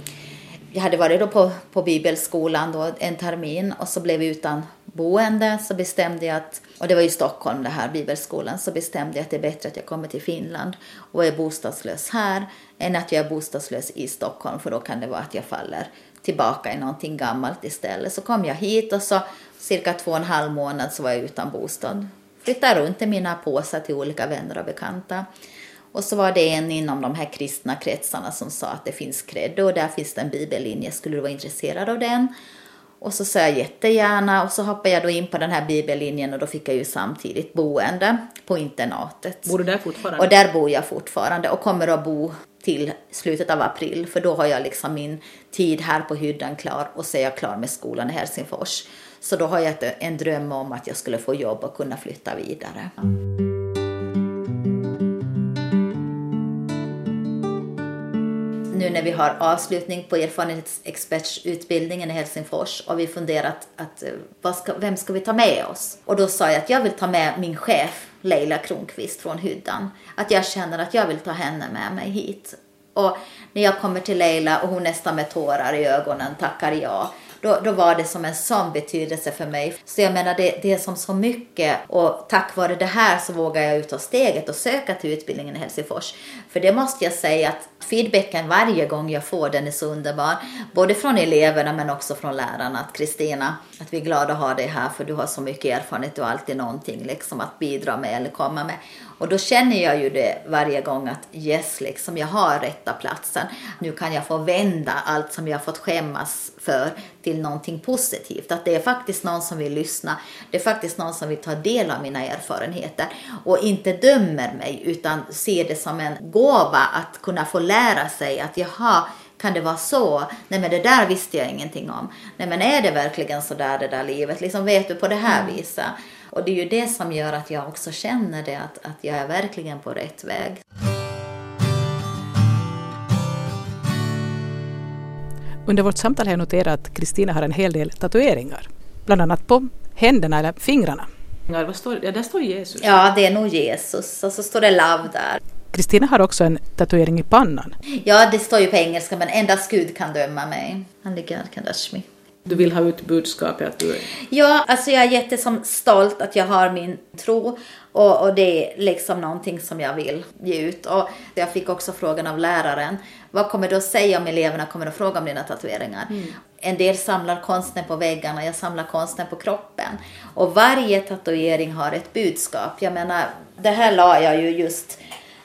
Jag hade varit då på, på bibelskolan då en termin och så blev vi utan boende så bestämde jag att, och det var i Stockholm det här bibelskolan, så bestämde jag att det är bättre att jag kommer till Finland och är bostadslös här än att jag är bostadslös i Stockholm för då kan det vara att jag faller tillbaka i någonting gammalt istället. Så kom jag hit och så cirka två och en halv månad så var jag utan bostad. Flyttade runt i mina påsar till olika vänner och bekanta. Och så var det en inom de här kristna kretsarna som sa att det finns credo och där finns det en bibellinje, skulle du vara intresserad av den? Och så sa jag jättegärna och så hoppade jag då in på den här bibellinjen och då fick jag ju samtidigt boende på internatet. Bor du där fortfarande? Och där bor jag fortfarande och kommer att bo till slutet av april för då har jag liksom min tid här på hyddan klar och så är jag klar med skolan i Helsingfors. Så då har jag en dröm om att jag skulle få jobb och kunna flytta vidare. Nu när vi har avslutning på erfarenhetsexpertsutbildningen i Helsingfors och vi funderat att eh, vad ska, vem ska vi ta med oss? Och då sa jag att jag vill ta med min chef Leila Kronqvist från Hyddan. Att jag känner att jag vill ta henne med mig hit. Och när jag kommer till Leila och hon nästan med tårar i ögonen tackar ja då, då var det som en sån betydelse för mig. Så jag menar, det, det är som så mycket och tack vare det här så vågar jag ta steget och söka till utbildningen i Helsingfors. För det måste jag säga att feedbacken varje gång jag får den är så underbar. Både från eleverna men också från lärarna. Att Kristina, att vi är glada att ha dig här för du har så mycket erfarenhet, och alltid någonting liksom att bidra med eller komma med. Och då känner jag ju det varje gång att yes, liksom, jag har rätta platsen. Nu kan jag få vända allt som jag fått skämmas för till någonting positivt. Att det är faktiskt någon som vill lyssna. Det är faktiskt någon som vill ta del av mina erfarenheter och inte dömer mig utan ser det som en gåva att kunna få lära sig att jaha, kan det vara så? Nej men det där visste jag ingenting om. Nej men är det verkligen så där det där livet? Liksom vet du på det här mm. viset? Och det är ju det som gör att jag också känner det, att, att jag är verkligen på rätt väg. Under vårt samtal har jag noterat att Kristina har en hel del tatueringar. Bland annat på händerna eller fingrarna. Vad står, ja, där står Jesus. Ja, det är nog Jesus. Och så står det love där. Kristina har också en tatuering i pannan. Ja, det står ju på engelska, men endast Gud kan döma mig. Andika Kandashmi. Du vill ha ut budskapet att du... Ja, alltså jag är jättestolt att jag har min tro och, och, det är liksom någonting som jag vill ge ut. Och jag fick också frågan av läraren, vad kommer du att säga om eleverna kommer att fråga om dina tatueringar? Mm. En del samlar konsten på väggarna, jag samlar konsten på kroppen. Och varje tatuering har ett budskap. Jag menar, det här la jag ju just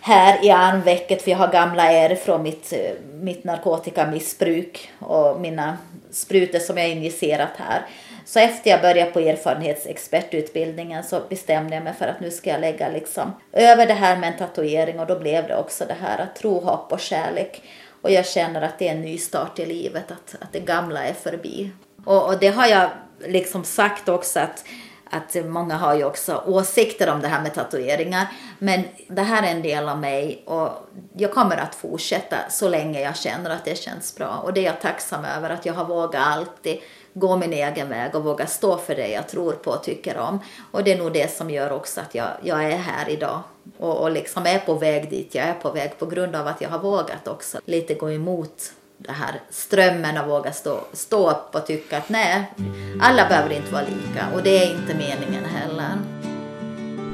här i armvecket för jag har gamla ärr från mitt, eh, mitt narkotikamissbruk och mina sprutor som jag injicerat här. Så efter jag började på erfarenhetsexpertutbildningen så bestämde jag mig för att nu ska jag lägga liksom över det här med en tatuering och då blev det också det här att tro, hopp och kärlek. Och jag känner att det är en ny start i livet, att, att det gamla är förbi. Och, och det har jag liksom sagt också att att många har ju också åsikter om det här med tatueringar. Men det här är en del av mig och jag kommer att fortsätta så länge jag känner att det känns bra. Och det är jag tacksam över, att jag har vågat alltid gå min egen väg och våga stå för det jag tror på och tycker om. Och det är nog det som gör också att jag, jag är här idag och, och liksom är på väg dit jag är på väg på grund av att jag har vågat också lite gå emot det här strömmen och våga stå, stå upp och tycka att nej, alla behöver inte vara lika och det är inte meningen heller.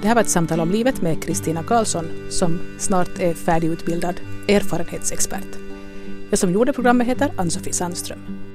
Det här var ett samtal om livet med Kristina Karlsson som snart är färdigutbildad erfarenhetsexpert. Jag som gjorde programmet heter Ann-Sofie Sandström.